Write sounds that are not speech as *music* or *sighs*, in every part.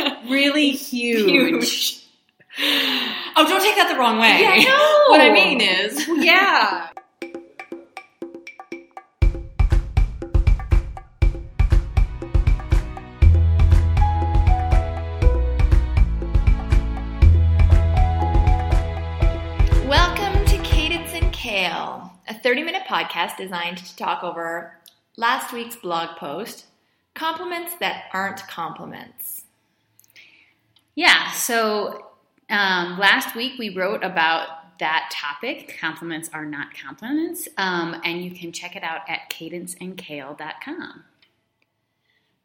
*laughs* really huge. Huge. *laughs* Oh, don't take that the wrong way. Yeah, no. *laughs* What I mean is, Yeah. welcome to Cadence and Kale, a 30 minute podcast designed to talk over last week's blog post compliments that aren't compliments. Yeah. So um, last week we wrote about that topic. Compliments are not compliments. Um, and you can check it out at cadenceandkale.com.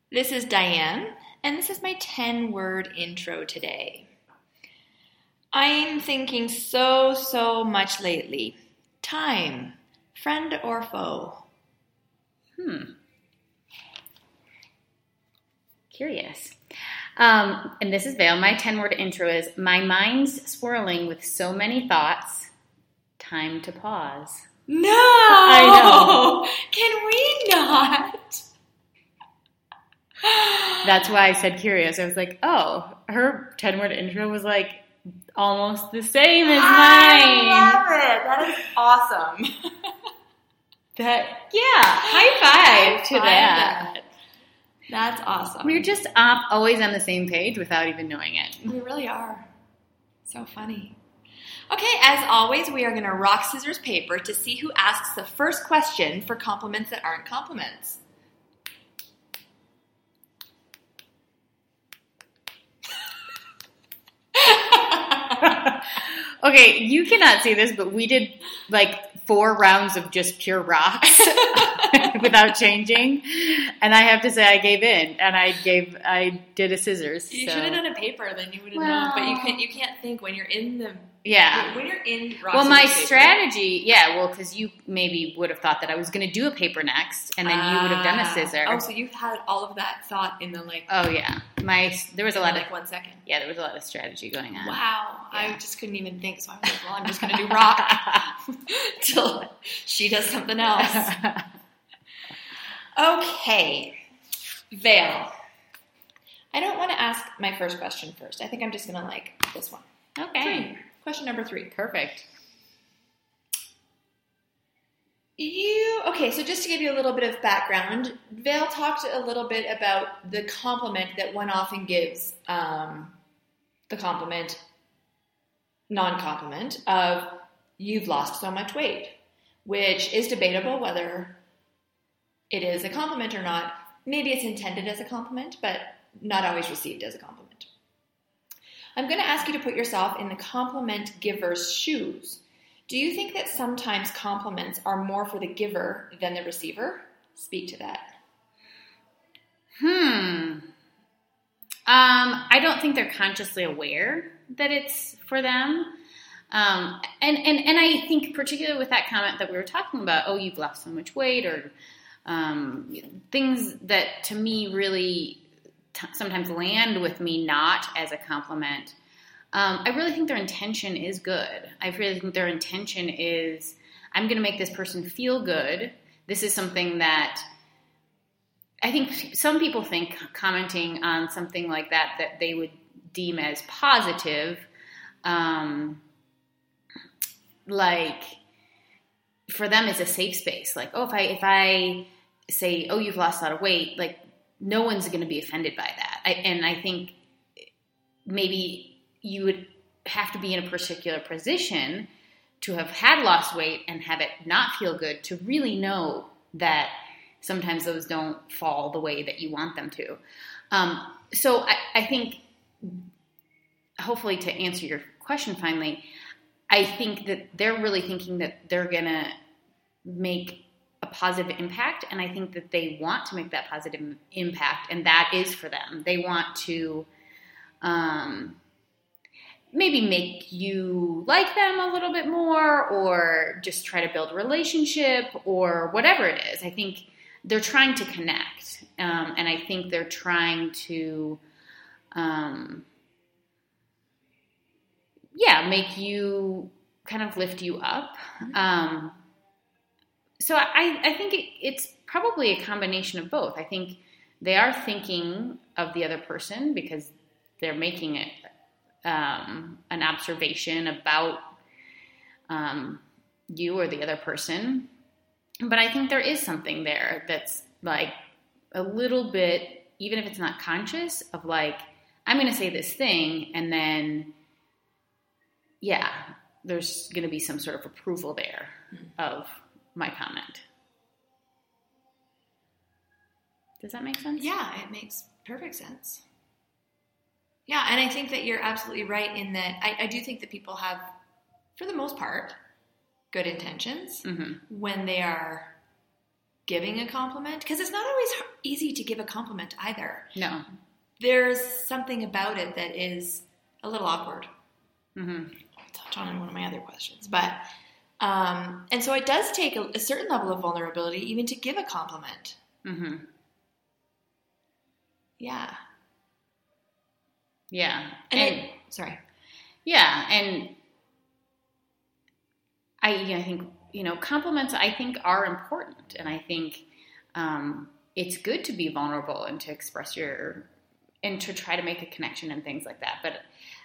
This is Diane, and this is my 10 word intro today. I'm thinking so, so much lately. Time, friend or foe? Hmm. Curious. Um, and this is Vale. My 10 word intro is My mind's swirling with so many thoughts. Time to pause. No! I know. Can we not? That's why I said curious. I was like, oh, her 10 word intro was like almost the same as mine. I love it. That is awesome. That, yeah, high five to Find that. That's awesome. We're just up, always on the same page without even knowing it. We really are. So funny. Okay, as always, we are going to rock, scissors, paper to see who asks the first question for compliments that aren't compliments. *laughs* Okay, you cannot see this, but we did like four rounds of just pure rocks *laughs* without changing, and I have to say I gave in, and I gave I did a scissors. You so- should have done a paper, then you would have known. But you can't. You can't think when you're in the. Yeah. When you're in. rock, Well, my paper. strategy, yeah, well, because you maybe would have thought that I was going to do a paper next, and then you would have done a Ah. scissor. Oh, so you've had all of that thought in the like. Oh yeah, my there was a lot of one second. yeah, there was a lot of strategy going on. Wow, I just couldn't even think. So I was like, well, I'm just going to do rock *laughs* till she does something else. *laughs* Okay, Vale. I don't want to ask my first question first. I think I'm just going to like this one. okay, Three. Question number three. perfect. You okay? So just to give you a little bit of background, Vale talked a little bit about the compliment that one often gives. Um, the compliment, non-compliment of "you've lost so much weight," which is debatable whether it is a compliment or not. Maybe it's intended as a compliment, but not always received as a compliment. I'm going to ask you to put yourself in the compliment giver's shoes. Do you think that sometimes compliments are more for the giver than the receiver? Speak to that. Hmm. Um, I don't think they're consciously aware that it's for them. Um, and, and, and I think particularly with that comment that we were talking about, oh, you've lost so much weight or um, things that to me really t- sometimes land with me not as a compliment. Um, I really think their intention is good. I really think their intention is I'm going to make this person feel good. This is something that I think some people think commenting on something like that that they would deem as positive, um, like for them is a safe space. Like, oh, if I if I say, oh, you've lost a lot of weight, like no one's going to be offended by that. I, and I think maybe you would have to be in a particular position to have had lost weight and have it not feel good to really know that sometimes those don't fall the way that you want them to. Um, so I, I think, hopefully, to answer your question finally, I think that they're really thinking that they're going to make a positive impact, and I think that they want to make that positive impact, and that is for them. They want to. Um, maybe make you like them a little bit more or just try to build a relationship or whatever it is. I think they're trying to connect. Um, and I think they're trying to, um, yeah, make you kind of lift you up. Um, so I, I think it, it's probably a combination of both. I think they are thinking of the other person because they're making it um, an observation about um, you or the other person. But I think there is something there that's like a little bit, even if it's not conscious, of like, I'm going to say this thing, and then, yeah, there's going to be some sort of approval there of my comment. Does that make sense? Yeah, it makes perfect sense. Yeah, and I think that you're absolutely right in that I, I do think that people have, for the most part, good intentions hmm when they are giving a compliment because it's not always easy to give a compliment either. No. There's something about it that is a little awkward. hmm I'll touch on in one of my other questions, but um, and so it does take a, a certain level of vulnerability even to give a compliment. hmm Yeah, Yeah. and, And, sorry, yeah, and I, I think you know compliments. I think are important, and I think um, it's good to be vulnerable and to express your and to try to make a connection and things like that. But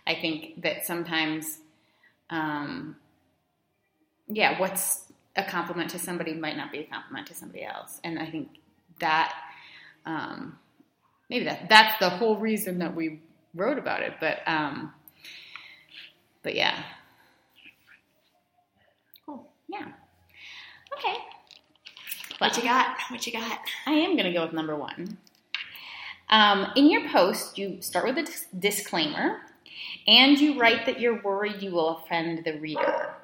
I think that sometimes, um, yeah, what's a compliment to somebody might not be a compliment to somebody else, and I think that um, maybe that that's the whole reason that we wrote about it. But um, but yeah, cool. yeah, okay. What you got? What you got? I am going to go with number one. Um, in your post, you start with a dis- disclaimer, and you write that you're worried you will offend the reader.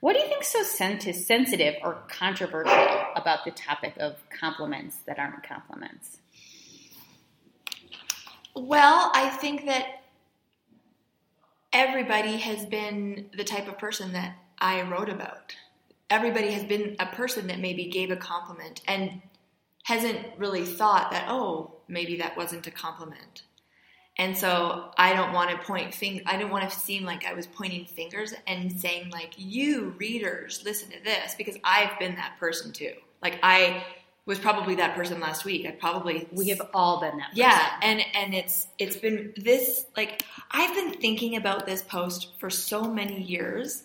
What do you think is so sent- sensitive or controversial about the topic of compliments that aren't compliments? Well, I think that everybody has been the type of person that I wrote about. Everybody has been a person that maybe gave a compliment and hasn't really thought that, oh, maybe that wasn't a compliment. And so I don't want to point fing I don't want to seem like I was pointing fingers and saying like you readers listen to this because I've been that person too. Like I was probably that person last week. I probably We have all been that. yeah, and and it's it's been this like I've been thinking about this post for so many years,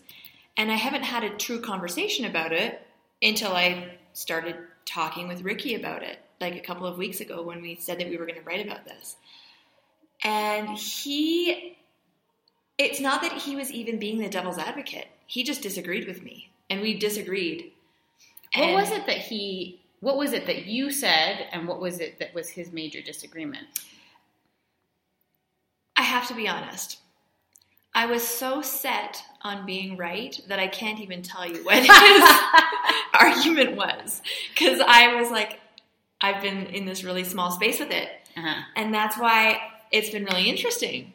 and I haven't had a true conversation about it until I started talking with Ricky about it, like a couple of weeks ago when we said that we were going to write about this. And he, it's not that he was even being the devil's advocate. He just disagreed with me, and we disagreed. What was it that he? What was it that you said, and what was it that was his major disagreement? I have to be honest. I was so set on being right that I can't even tell you what *laughs* his *laughs* argument was. Because I was like, I've been in this really small space with it. Uh-huh. And that's why it's been really interesting.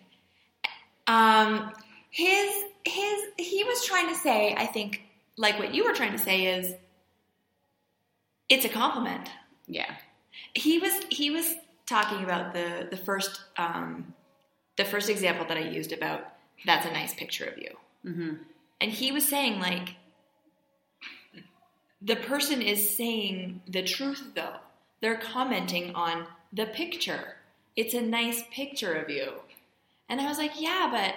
Um, his, his, he was trying to say, I think, like what you were trying to say is, it's a compliment Yeah. he was he was talking about the the first um, the first example that I used about that's a nice picture of you, hmm and he was saying like the person is saying the truth though they're commenting on the picture. It's a nice picture of you, and I was like, yeah, but.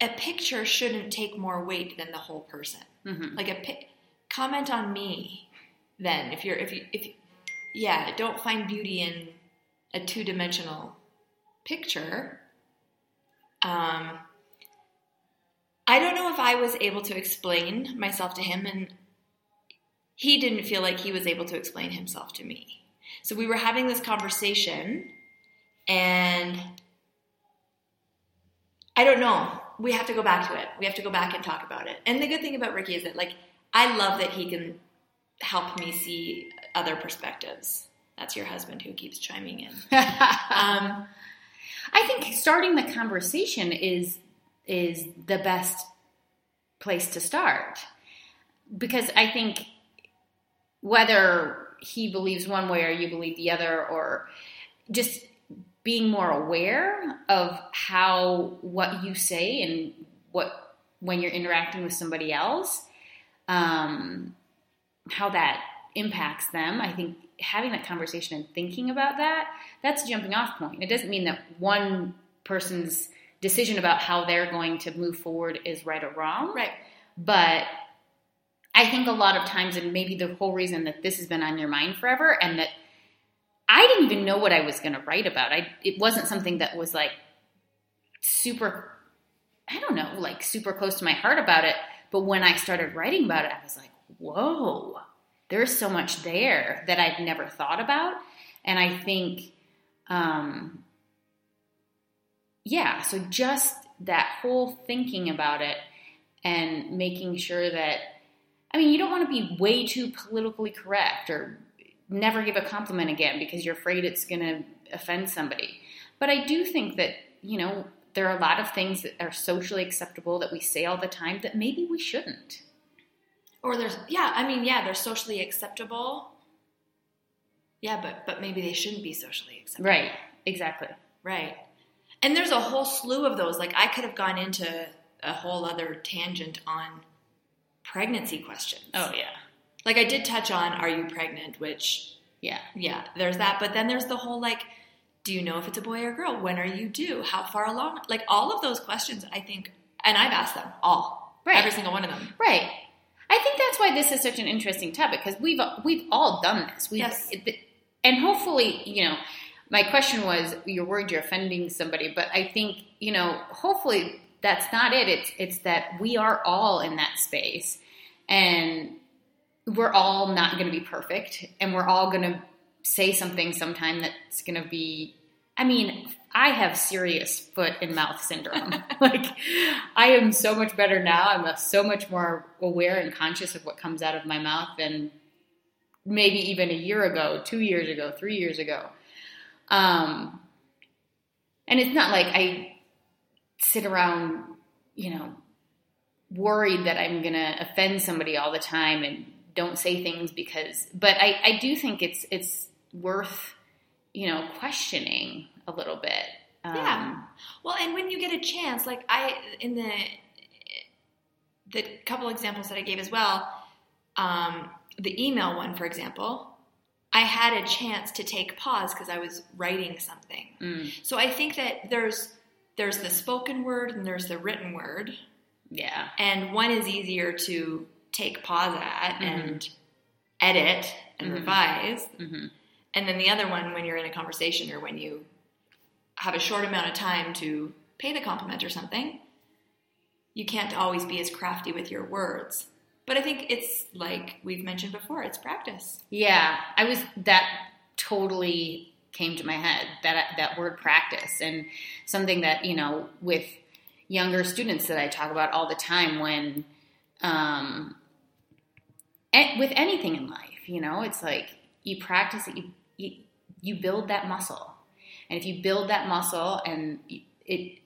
A picture shouldn't take more weight than the whole person hmm like a pic- comment on me then if you're if you if yeah don't find beauty in a two-dimensional picture um i don't know if i was able to explain myself to him and he didn't feel like he was able to explain himself to me so we were having this conversation and I don't know. We have to go back to it. We have to go back and talk about it. And the good thing about Ricky is that, like, I love that he can help me see other perspectives. That's your husband who keeps chiming in. *laughs* Um, I think starting the conversation is is the best place to start because I think whether he believes one way or you believe the other, or just being more aware of how what you say and what when you're interacting with somebody else, um, how that impacts them. I think having that conversation and thinking about that, that's a jumping off point. It doesn't mean that one person's decision about how they're going to move forward is right or wrong. Right. But I think a lot of times, and maybe the whole reason that this has been on your mind forever, and that I didn't even know what I was going to write about. I it wasn't something that was like super. I don't know, like super close to my heart about it. But when I started writing about it, I was like, whoa, there's so much there that I'd never thought about. And I think, um, yeah, so just that whole thinking about it and making sure that, I mean, you don't want to be way too politically correct or never give a compliment again because you're afraid it's going to offend somebody. But I do think that, you know, there are a lot of things that are socially acceptable that we say all the time that maybe we shouldn't. Or there's yeah, I mean yeah, they're socially acceptable. Yeah, but but maybe they shouldn't be socially acceptable. Right. Exactly. Right. And there's a whole slew of those. Like I could have gone into a whole other tangent on pregnancy questions. Oh yeah. Like I did touch on are you pregnant, which Yeah. yeah, there's that. But then there's the whole like, do you know if it's a boy or girl? When are you due? How far along? Like all of those questions, I think, and I've asked them all, Right. every single one of them. Right. I think that's why this is such an interesting topic because we've we've all done this. We've, Yes. it- and hopefully, you know, my question was you're worried you're offending somebody, but I think you know, hopefully that's not it. It's it's that we are all in that space, and we're all not going to be perfect, and we're all going to say something sometime that's going to be. I mean, I have serious foot and mouth syndrome. *laughs* *laughs* like, I am so much better now. I'm so much more aware and conscious of what comes out of my mouth than maybe even a year ago, two years ago, three years ago. Um, and it's not like I sit around, you know, worried that I'm going to offend somebody all the time and don't say things because, but I, I do think it's, it's worth, you know, questioning a little bit. Um, Yeah. Well, and when you get a chance, like I in the the couple examples that I gave as well, um, the email one, for example, I had a chance to take pause because I was writing something. mm, So I think that there's there's the spoken word and there's the written word, yeah. and one is easier to take pause at Mhm. and edit and Mhm. revise, hmm and then the other one when you're in a conversation or when you have a short amount of time to pay the compliment or something, you can't always be as crafty with your words. But I think it's like we've mentioned before, it's practice. Yeah, I was that totally came to my head that that word practice and something that you know with younger students that I talk about all the time when um with anything in life, you know, it's like you practice it, you you, you build that muscle, and if you build that muscle and it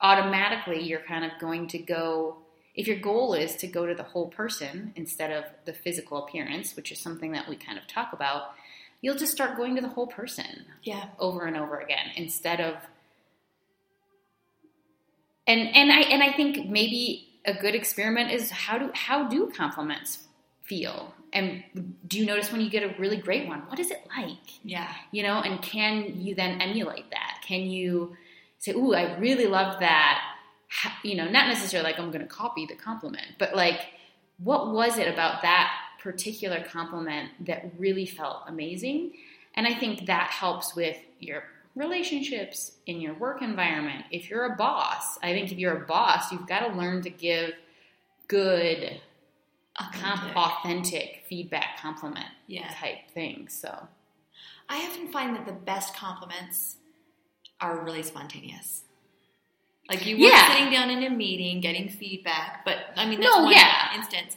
automatically you're kind of going to go if your goal is to go to the whole person instead of the physical appearance, which is something that we kind of talk about, you'll just start going to the whole person Yeah. over and over again instead of and and I and I think maybe a good experiment is how do how do compliments feel? And do you notice when you get a really great one, what is it like? Yeah. you know and can you then emulate that can you say ooh i really love that you know not necessarily like i'm going to copy the compliment but like what was it about that particular compliment that really felt amazing and i think that helps with your relationships in your work environment if you're a boss i think if you're a boss you've got to learn to give good comp- authentic feedback compliment Yeah. type thing. so I often find that the best compliments are really spontaneous. Like you were Yeah. sitting down in a meeting getting feedback, but I mean that's No, one yeah. instance.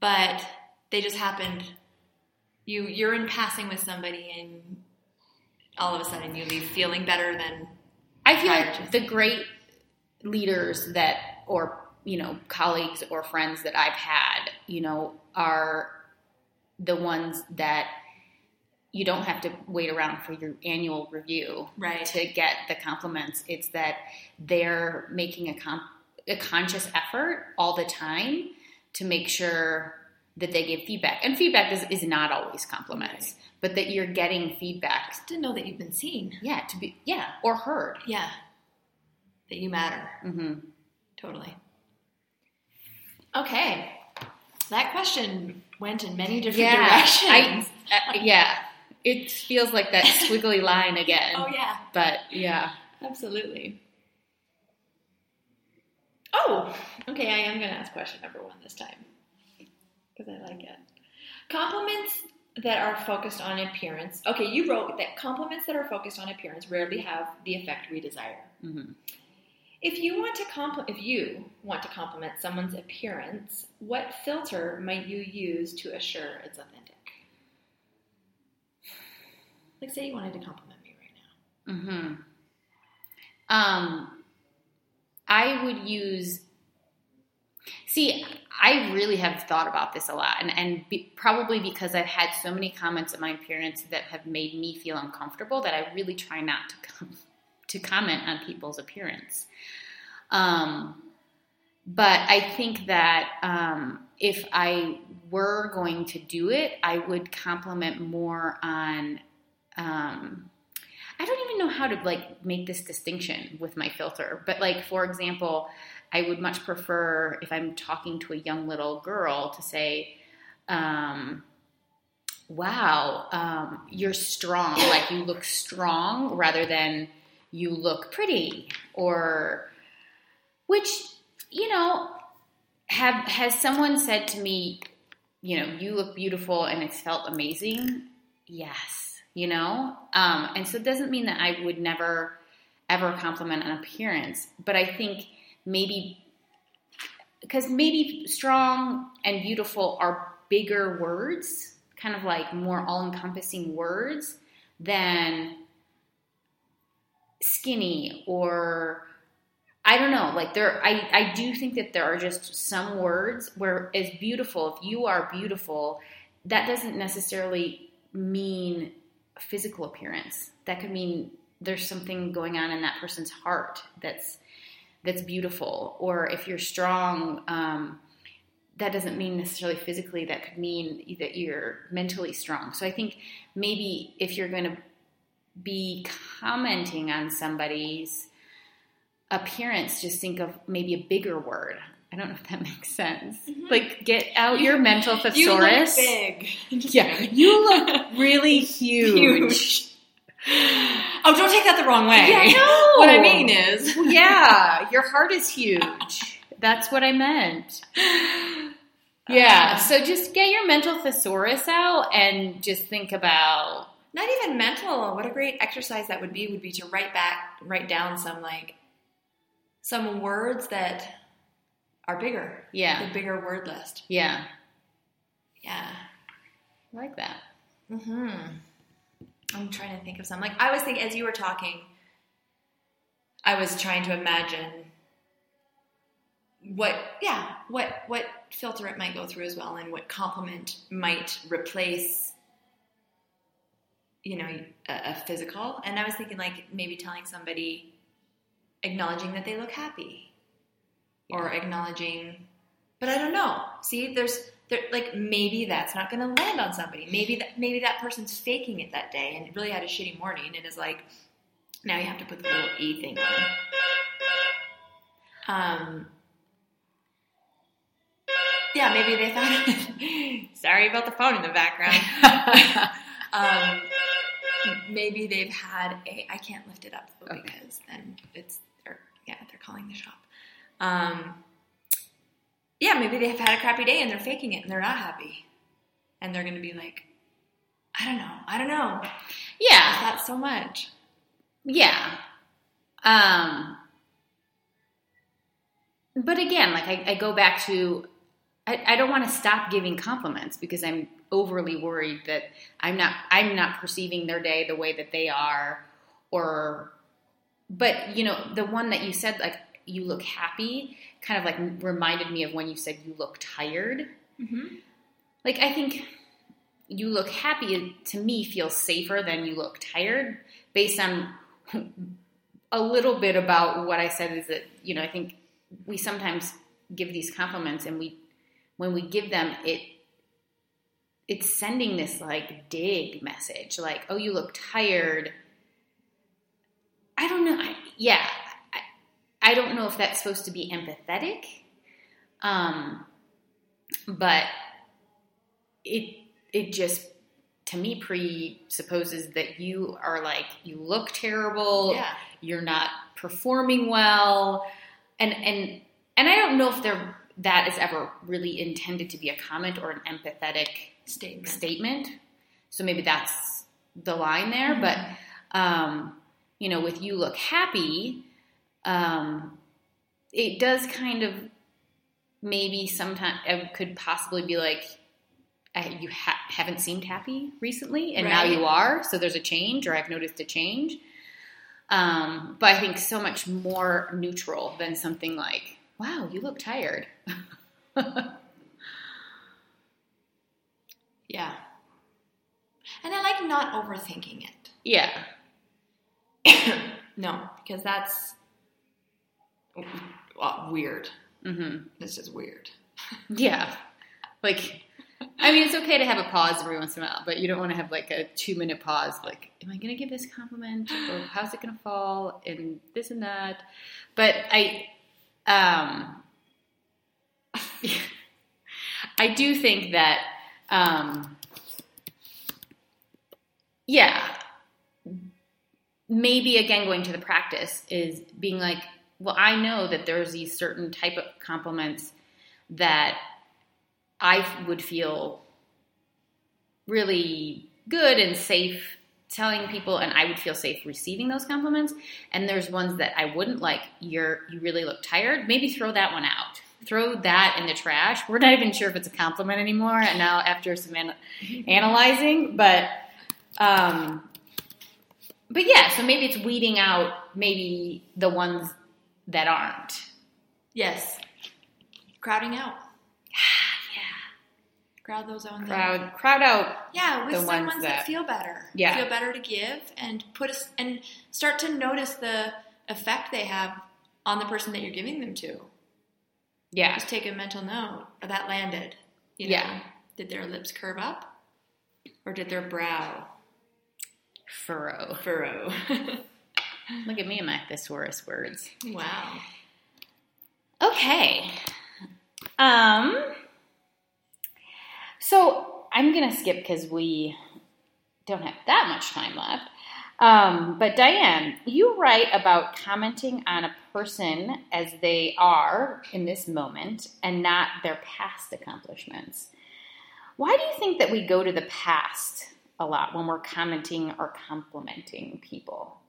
But they just happened. You you're in passing with somebody, and all of a sudden you leave feeling better than I feel like the great leaders that, or you know, colleagues or friends that I've had, you know, are the ones that you don't have to wait around for your annual review right. to get the compliments. It's that they're making a, a conscious effort all the time to make sure that they give feedback. And feedback is, is not always compliments, but that you're getting feedback. To know that you've been seen. Yeah, to be yeah, or heard. Yeah. That you matter. hmm Totally. Okay. That question went in many different Yeah, directions. I, uh, yeah. It feels like that squiggly line again. oh, yeah. But yeah. Absolutely. Oh, okay. I am going to ask question number one this time because I like it. Compliments that are focused on appearance. Okay, you wrote that compliments that are focused on appearance rarely have the effect we desire. hmm If you want to compl- if you want to compliment someone's appearance, what filter might you use to assure it's authentic? Like, say you wanted to compliment me right now. Mm-hmm. Um, I would use. See, I really have thought about this a lot, and and be, probably because I've had so many comments at my appearance that have made me feel uncomfortable that I really try not to *laughs* com- to comment on people's appearance. Um, but I think that um, if I were going to do it, I would compliment more on. Um, I don't even know how to like make this distinction with my filter, but like for example, I would much prefer if I'm talking to a young little girl to say, um, "Wow, um, you're strong. Like you look strong," rather than "You look pretty," or which you know have has someone said to me, you know, you look beautiful and it's felt amazing. Yes you know um, and so it doesn't mean that i would never ever compliment an appearance but i think maybe because maybe strong and beautiful are bigger words kind of like more all-encompassing words than skinny or I don't know. Like there, I, I do think that there are just some words where as beautiful, if you are beautiful, that doesn't necessarily mean physical appearance. That could mean there's something going on in that person's heart that's that's beautiful. Or if you're strong, um, that doesn't mean necessarily physically. That could mean that you're mentally strong. So I think maybe if you're going to be commenting on somebody's appearance, just think of maybe a bigger word. I don't know if that *laughs* makes sense. Mhm. Like get out You- your mental You look thesaurus. big. *laughs* Yeah, you look really *laughs* huge. Huge. Oh, don't take that the wrong way. Yeah, no. What I mean is, yeah, your heart is huge. That's what I meant. Yeah, so just get your mental thesaurus out and just think about not even mental. What a great exercise that would be would be to write back, write down some like some words that are bigger. yeah, The bigger word list. yeah, Yeah. I like that. Mm-hmm. I'm trying to think of some. Like I was thinking as you were talking, I was trying to imagine what, yeah, what what filter it might go through as well, and what compliment might replace, you know, a, a physical. And I was thinking like maybe telling somebody, acknowledging that they look happy, or acknowledging, but I don't know. See, there's there, like maybe that's not going to land on somebody. Maybe that maybe that person's faking it that day and really had a shitty morning and is like, now you have to put the little e thing on. Um. Yeah, maybe they thought. *laughs* sorry about the phone in the background. *laughs* um, maybe they've had a. I can't lift it up though Okay. because then it's. They're, yeah, they're calling the shop. Um, yeah, maybe they've had a crappy day and they're faking it and they're not happy. And they're going to be like, I don't know. I don't know. Yeah, That's so much. yeah. Um, but again, like I, I go back to, I, I don't want to stop giving compliments because I'm overly worried that I'm not, I'm not perceiving their day the way that they are, or, but you know, the one that you said, like you look happy, kind of like reminded me of when you said you look tired. Mm-hmm. like I think you look happy to me feels safer than you look tired based on a little bit about what I said is that you know I think we sometimes give these compliments and we when we give them it it's sending this like dig message like oh you look tired i don't know I, yeah I, I don't know if that's supposed to be empathetic um but it it just to me presupposes that you are like you look terrible Yeah. you're not performing well and and and i don't know if there that is ever really intended to be a comment or an empathetic Statement. statement. So maybe that's the line there but um you know with you look happy um it does kind of maybe sometimes it could possibly be like I, you ha- haven't seemed happy recently and now you are so there's a change or i've noticed a change. Um, but i think so much more neutral than something like wow you look tired *laughs* Yeah. And I like not overthinking it. yeah *coughs* No, because that's well, weird. hmm It's just weird. *laughs* yeah like i mean it's okay to have a pause every once in a while but you don't want to have like a two minute pause like am i going to give this compliment or how's it going to fall and this and that but i um *laughs* i do think that um yeah. Maybe again going to the practice is being like well i know that there's these certain type of compliments that i would feel really good and safe telling people and i would feel safe receiving those compliments. And there's ones that i wouldn't like you're you really look tired. Maybe throw that one out. Throw that in the trash. We're not even sure if it's a compliment anymore and now after some an- analyzing but um but yeah so maybe it's weeding out maybe the ones that aren't. Yes. Crowding out. *sighs* *sighs* *sighs* Crowd those out. crowd crowd out Yeah, with the some ones ones, that, that- feel better. Yeah. Feel better to give and put us and start to notice the effect they have on the person that you're giving them to. yeah Just take a mental note. Or that landed. You know, Yeah. Did their lips curve up? Or did their brow furrow furrow? *laughs* look at me and my thesaurus words wow. Okay. Um. So I'm gonna skip because we don't have that much time left. Um, but Diane, you write about commenting on a person as they are in this moment and not their past accomplishments. Why do you think that we go to the past a lot when we're commenting or complimenting people?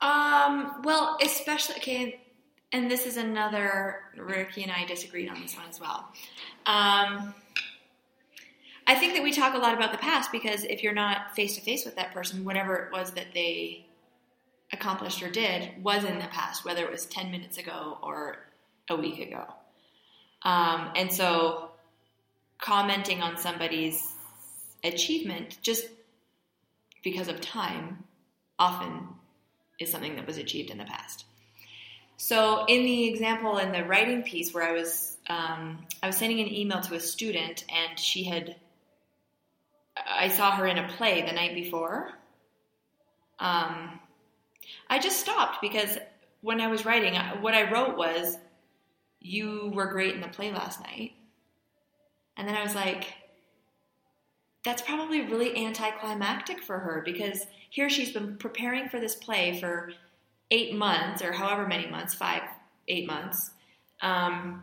Um, well, especially okay, and this is another Ricky and I disagreed on this one as well. Um, I think that we talk a lot about the past because if you're not face to face with that person, whatever it was that they accomplished or did was in the past, whether it was 10 minutes ago or a week ago. Um, and so commenting on somebody's achievement just because of time often is something that was achieved in the past. So, in the example in the writing piece where I was, um, I was sending an email to a student, and she had, I saw her in a play the night before. Um, I just stopped because when I was writing, what I wrote was, "You were great in the play last night," and then I was like, that's probably really anticlimactic for her because here she's been preparing for this play for eight months or however many months five eight months um,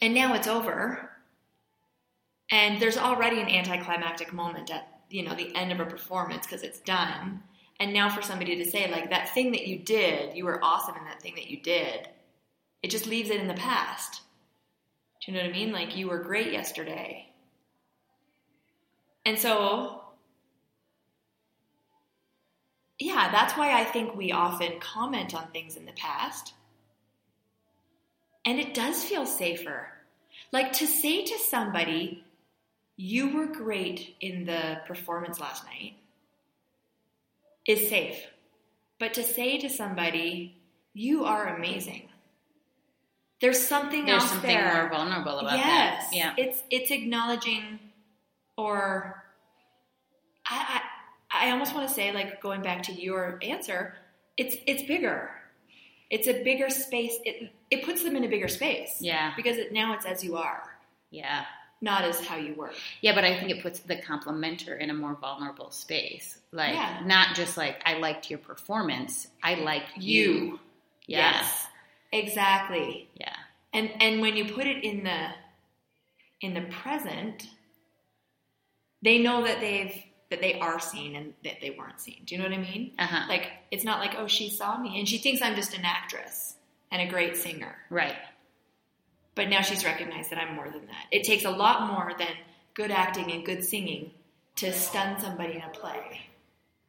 and now it's over. And there's already an anticlimactic moment at you know the end of a performance because it's done. And now for somebody to say like that thing that you did you were awesome in that thing that you did it just leaves it in the past. Do you know what i mean? Like you were great yesterday. And so, yeah, that's why I think we often comment on things in the past. And it does feel safer. Like to say to somebody, you were great in the performance last night, is safe. But to say to somebody, you are amazing, there's something There's else something there. more vulnerable about yes, that. Yeah. it's it's acknowledging, or I, I I almost want to say like going back to your answer, it's it's bigger. It's a bigger space. It it puts them in a bigger space. Yeah. because it, now it's as you are, Yeah. not as how you were. Yeah, but I think it puts the complimenter in a more vulnerable space. Like, Yeah. not just like, I liked your performance, I liked you. You. Yeah. Yes, exactly. Yeah. And and when you put it in the in the present, they know that they've that they are seen and that they weren't seen. Do you know what I mean? Uh huh. Like it's not like oh she saw me and she thinks I'm just an actress and a great singer, right. but now she's recognized that I'm more than that. It takes a lot more than good acting and good singing to stun somebody in a play.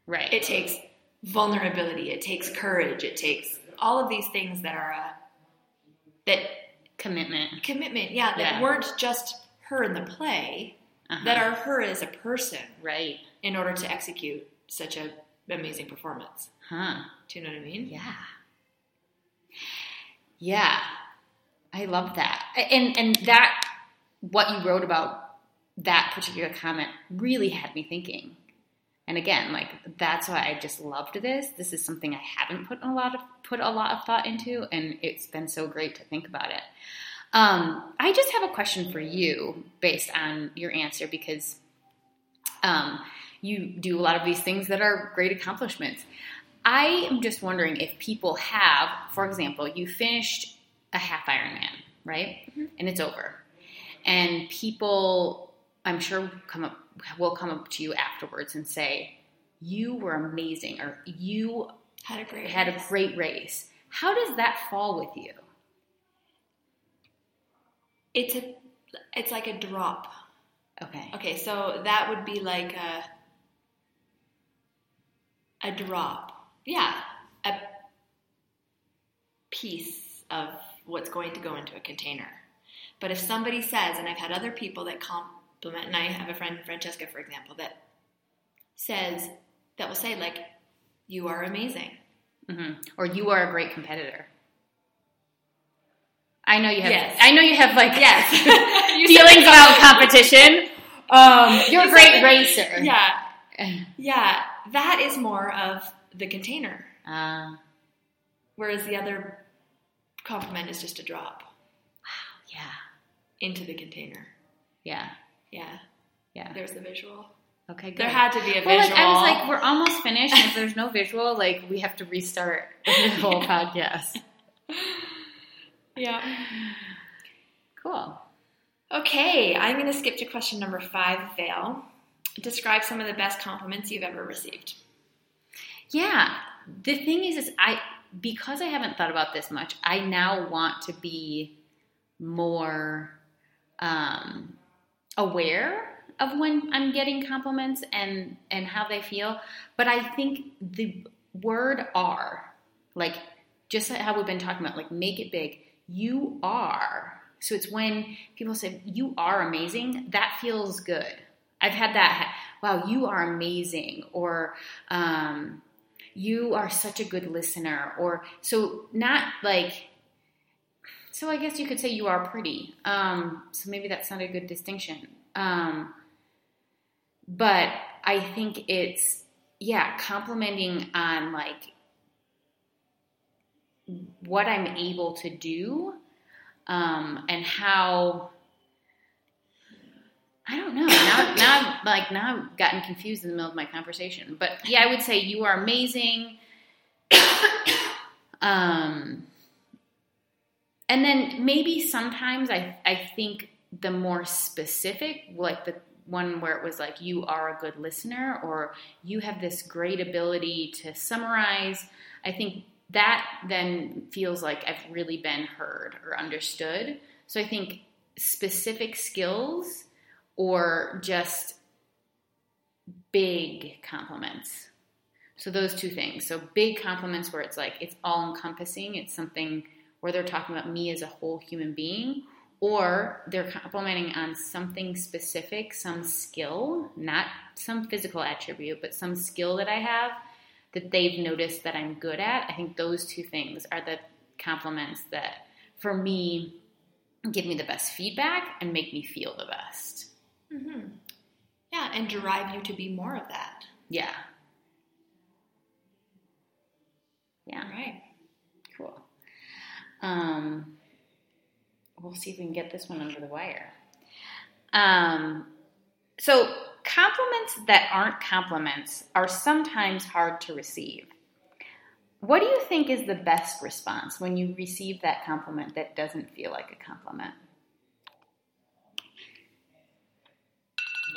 Right. It takes vulnerability. It takes courage. It takes all of these things that are uh, that Commitment. commitment, yeah, that Yeah. weren't just her in the play, Uh-huh. that are her as a person Right. In order to execute such a amazing performance. Huh. Do you know what I mean? Yeah. Yeah. I love that. And and that what you wrote about that particular comment really had me thinking. And again, like that's why I just loved this. This is something I haven't put a lot of put a lot of thought into and it's been so great to think about it. Um, I just have a question for you based on your answer because um, you do a lot of these things that are great accomplishments. I am just wondering if people have, for example, you finished a half Ironman, right? Mm-hmm. And it's over. And people, I'm sure, come up will come up to you afterwards and say, "You were amazing," or "You Had a great had a great race." How does that fall with you? It's a it's like a drop. Okay. Okay, so that would be like a a drop. Yeah, a piece of what's going to go into a container. But if somebody says, and I've had other people that compliment, and I have a friend, Francesca, for example, that says, that will say, like, you are amazing. hmm Or you are a great competitor. I know you have. Yes. I know you have like Yes. *laughs* *laughs* You feelings about competition. Um, you're a great racer. Yeah, yeah, that is more of the container, Uh, whereas the other compliment is just a drop Wow, yeah. into the container. Yeah. Yeah, Yeah. there's the visual. Okay. Good. There had to be a well, visual. like, I was like, we're almost finished, and if there's no visual, like we have to restart *laughs* the whole podcast. yeah. Cool. Okay, I'm going to skip to question number five, Vale. Describe some of the best compliments you've ever received. Yeah. The thing is, is I because I haven't thought about this much. I now want to be more um, aware of when I'm getting compliments and and how they feel. But I think the word "are," like just how we've been talking about, like make it big. You are. So it's when people say you are amazing. That feels good. I've had that. Wow, you are amazing, or um, you are such a good listener, or so not like. So I guess you could say you are pretty. Um, so maybe that's not a good distinction. Um, but I think it's yeah, complimenting on like what I'm able to do um, and how I don't know. Now, now, like now, I've gotten confused in the middle of my conversation. But yeah, I would say you are amazing. *coughs* um, and then maybe sometimes I, I think the more specific, like the one where it was like you are a good listener or you have this great ability to summarize. I think that then feels like I've really been heard or understood. So I think specific skills or just big compliments. So those two things. So big compliments where it's like it's all encompassing, it's something where they're talking about me as a whole human being, or they're complimenting on something specific, some skill, not some physical attribute, but some skill that I have that they've noticed that I'm good at. I think those two things are the compliments that for me give me the best feedback and make me feel the best. Mm-hmm. Yeah, and drive you to be more of that. Yeah. Yeah. All right. Cool. Um, we'll see if we can get this one under the wire. Um, so compliments that aren't compliments are sometimes hard to receive. What do you think is the best response when you receive that compliment that doesn't feel like a compliment?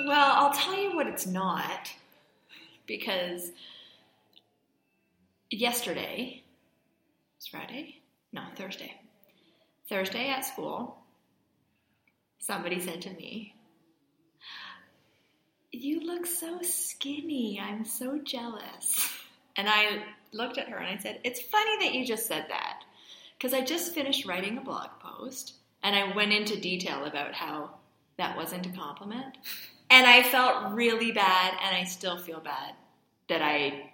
Well, I'll tell you what it's not because yesterday, it's Friday? No, Thursday. Thursday at school, somebody said to me, You look so skinny. I'm so jealous. And I looked at her and I said, It's funny that you just said that because I just finished writing a blog post and I went into detail about how that wasn't a compliment. And I felt really bad and I still feel bad that I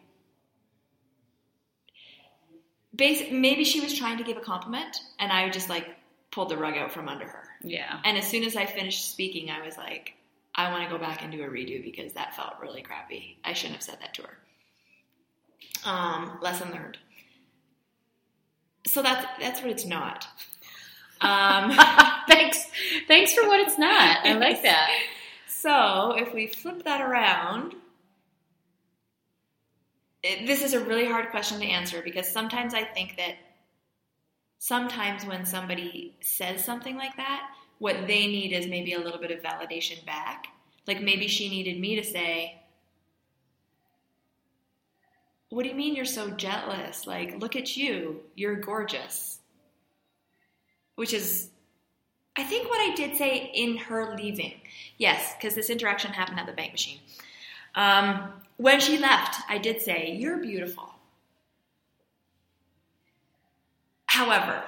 maybe she was trying to give a compliment and I just like pulled the rug out from under her. Yeah. And as soon as I finished speaking, I was like, I want to go back and do a redo because that felt really crappy. I shouldn't have said that to her. Um, lesson learned. So that's that's what it's not. *laughs* Um, thanks. Thanks for what it's not. I like *laughs* that. So if we flip that around, it, this is a really hard question to answer because sometimes I think that sometimes when somebody says something like that, what they need is maybe a little bit of validation back. Like maybe she needed me to say, What do you mean you're so jealous? Like, look at you. You're gorgeous. Which is, I think, what I did say in her leaving. Yes, because this interaction happened at the bank machine. Um, when she left, I did say, You're beautiful. However,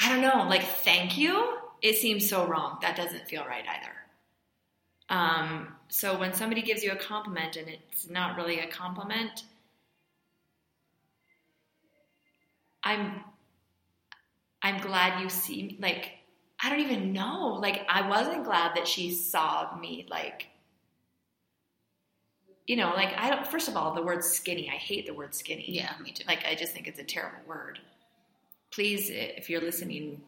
I don't know, like, thank you, it seems so wrong. That doesn't feel right either. Um, so when somebody gives you a compliment and it's not really a compliment, I'm I'm glad you see me. like I don't even know. Like I wasn't glad that she saw me like you know, like I don't first of all, the word skinny, I hate the word skinny. Yeah, me too. Like I just think it's a terrible word. Please if you're listening,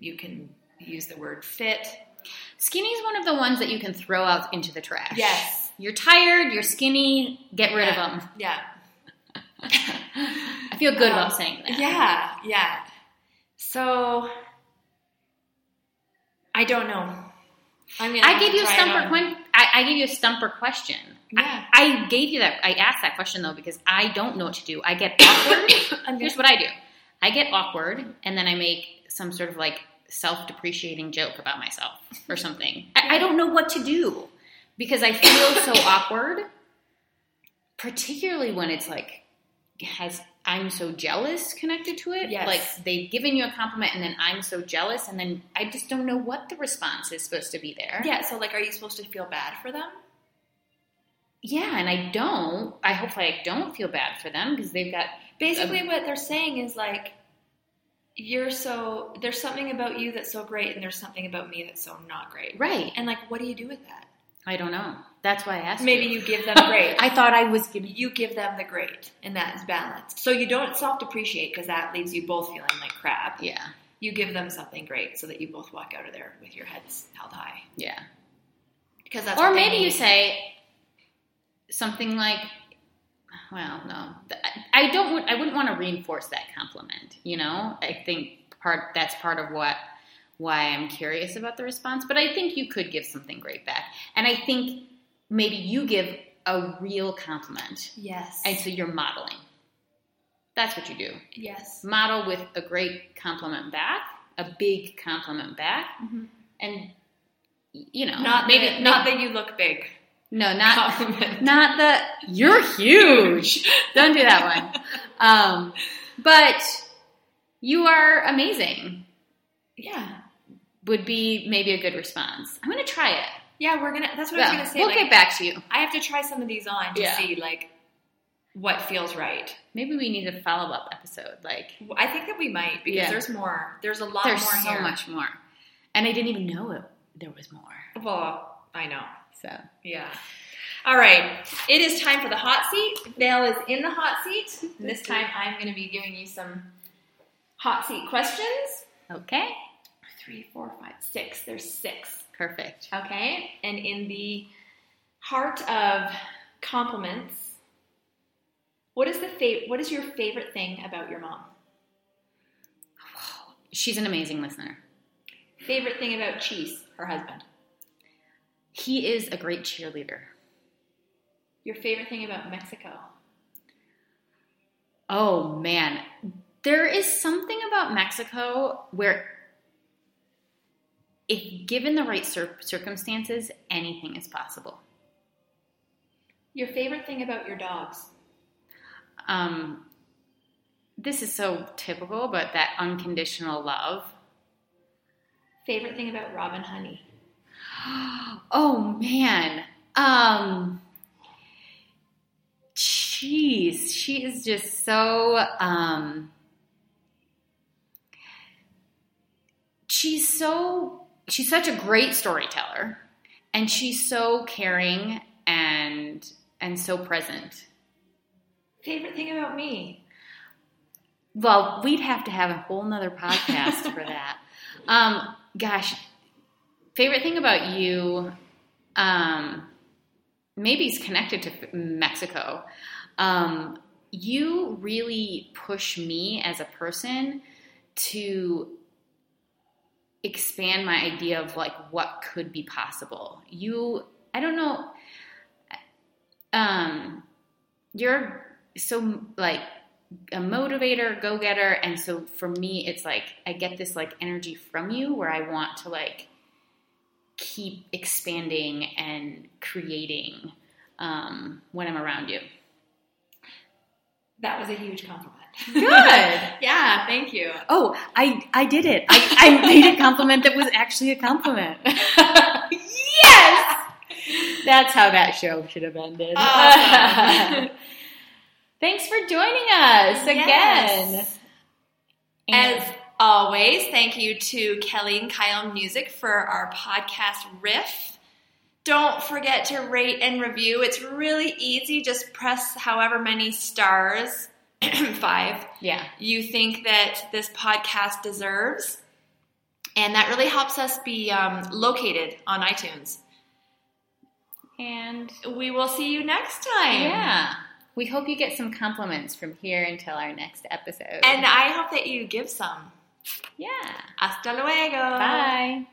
you can use the word fit. Skinny is one of the ones that you can throw out into the trash. Yes. You're tired, you're skinny, get rid Yeah. of them. Yeah. *laughs* I feel good Um, about saying that. Yeah, yeah. So I don't know. I mean, I gave you a stumper. I, I gave you a stumper question. Yeah. I, I gave you that. I asked that question though because I don't know what to do. I get awkward. *coughs* Here's what I do. I get awkward and then I make some sort of like self-depreciating joke about myself or something. I, I don't know what to do because I feel so *coughs* awkward, particularly when it's like has I'm so jealous connected to it. Yes. Like they've given you a compliment and then I'm so jealous and then I just don't know what the response is supposed to be there. Yeah, so like, are you supposed to feel bad for them? Yeah, and I don't. I hopefully I don't feel bad for them because they've got Basically, what they're saying is like, you're so there's something about you that's so great, and there's something about me that's so not great. right. And like, what do you do with that? I don't know. That's why I asked. Maybe you. you give them great. *laughs* I thought I was giving. you give them the great, and that is balanced. So you don't self depreciate because that leaves you both feeling like crap. Yeah, You give them something great so that you both walk out of there with your heads held high. yeah. Because that's Or maybe you say something like, "Well, no, I don't. I wouldn't want to reinforce that compliment. You know, I think part that's part of what why I'm curious about the response. But I think you could give something great back, and I think maybe you give a real compliment, yes, and so you're modeling. That's what you do. yes, model with a great compliment back, a big compliment back, Mhm. and you know, not maybe maybe not maybe- that you look big. no, not compliment. not the you're huge. Don't do that one. *laughs* Um, but you are amazing. yeah, Would be maybe a good response. I'm going to try it. Yeah. We're gonna. That's what I was gonna say. we'll like, get back to you. I have to try some of these on to Yeah. see like what feels right. Maybe we need a follow up episode. Like, I think that we might because Yeah. there's more. There's a lot there's more so here. much more, and I didn't even know it, there was more. Well, I know. So Yeah. All right. It is time for the hot seat. Vale is in the hot seat. And this time I'm going to be giving you some hot seat questions. okay, Three, four, five, six. There's six. Perfect. Okay. And in the heart of compliments, what is the fa- what is your favorite thing about your mom? *sighs* She's an amazing listener. Favorite thing about Cheese, her husband. He is a great cheerleader. Your favorite thing about Mexico. Oh man, there is something about Mexico where, if given the right cir- circumstances, anything is possible. Your favorite thing about your dogs. Um, this is so typical, but that unconditional love. Favorite thing about Robin Honey. *gasps* Oh man, um, jeez, she is just so um, she's so she's such a great storyteller, and she's so caring and and so present. Favorite thing about me. Well, we'd have to have a whole nother podcast for that. *laughs* Um, gosh, favorite thing about you, um, maybe it's connected to Mexico. Um, you really push me as a person to expand my idea of like what could be possible. You, I don't know. Um, you're so like a motivator, go getter, and so for me, it's like I get this like energy from you where I want to like keep expanding and creating um, when I'm around you. That was a huge compliment. Good. *laughs* yeah, thank you. Oh, I I did it. I, I made a compliment that was actually a compliment. yes! *laughs* That's how that show should have ended. Uh, awesome. *laughs* Thanks for joining us again. Yes. As always, thank you to Kelly and Kyle Music for our podcast riff. Don't forget to rate and review. It's really easy. Just press however many stars, *clears throat* five, yeah. you think that this podcast deserves. And that really helps us be um, located on iTunes. And We will see you next time. yeah, we hope you get some compliments from here until our next episode. And I hope that you give some. yeah. Hasta luego. Bye.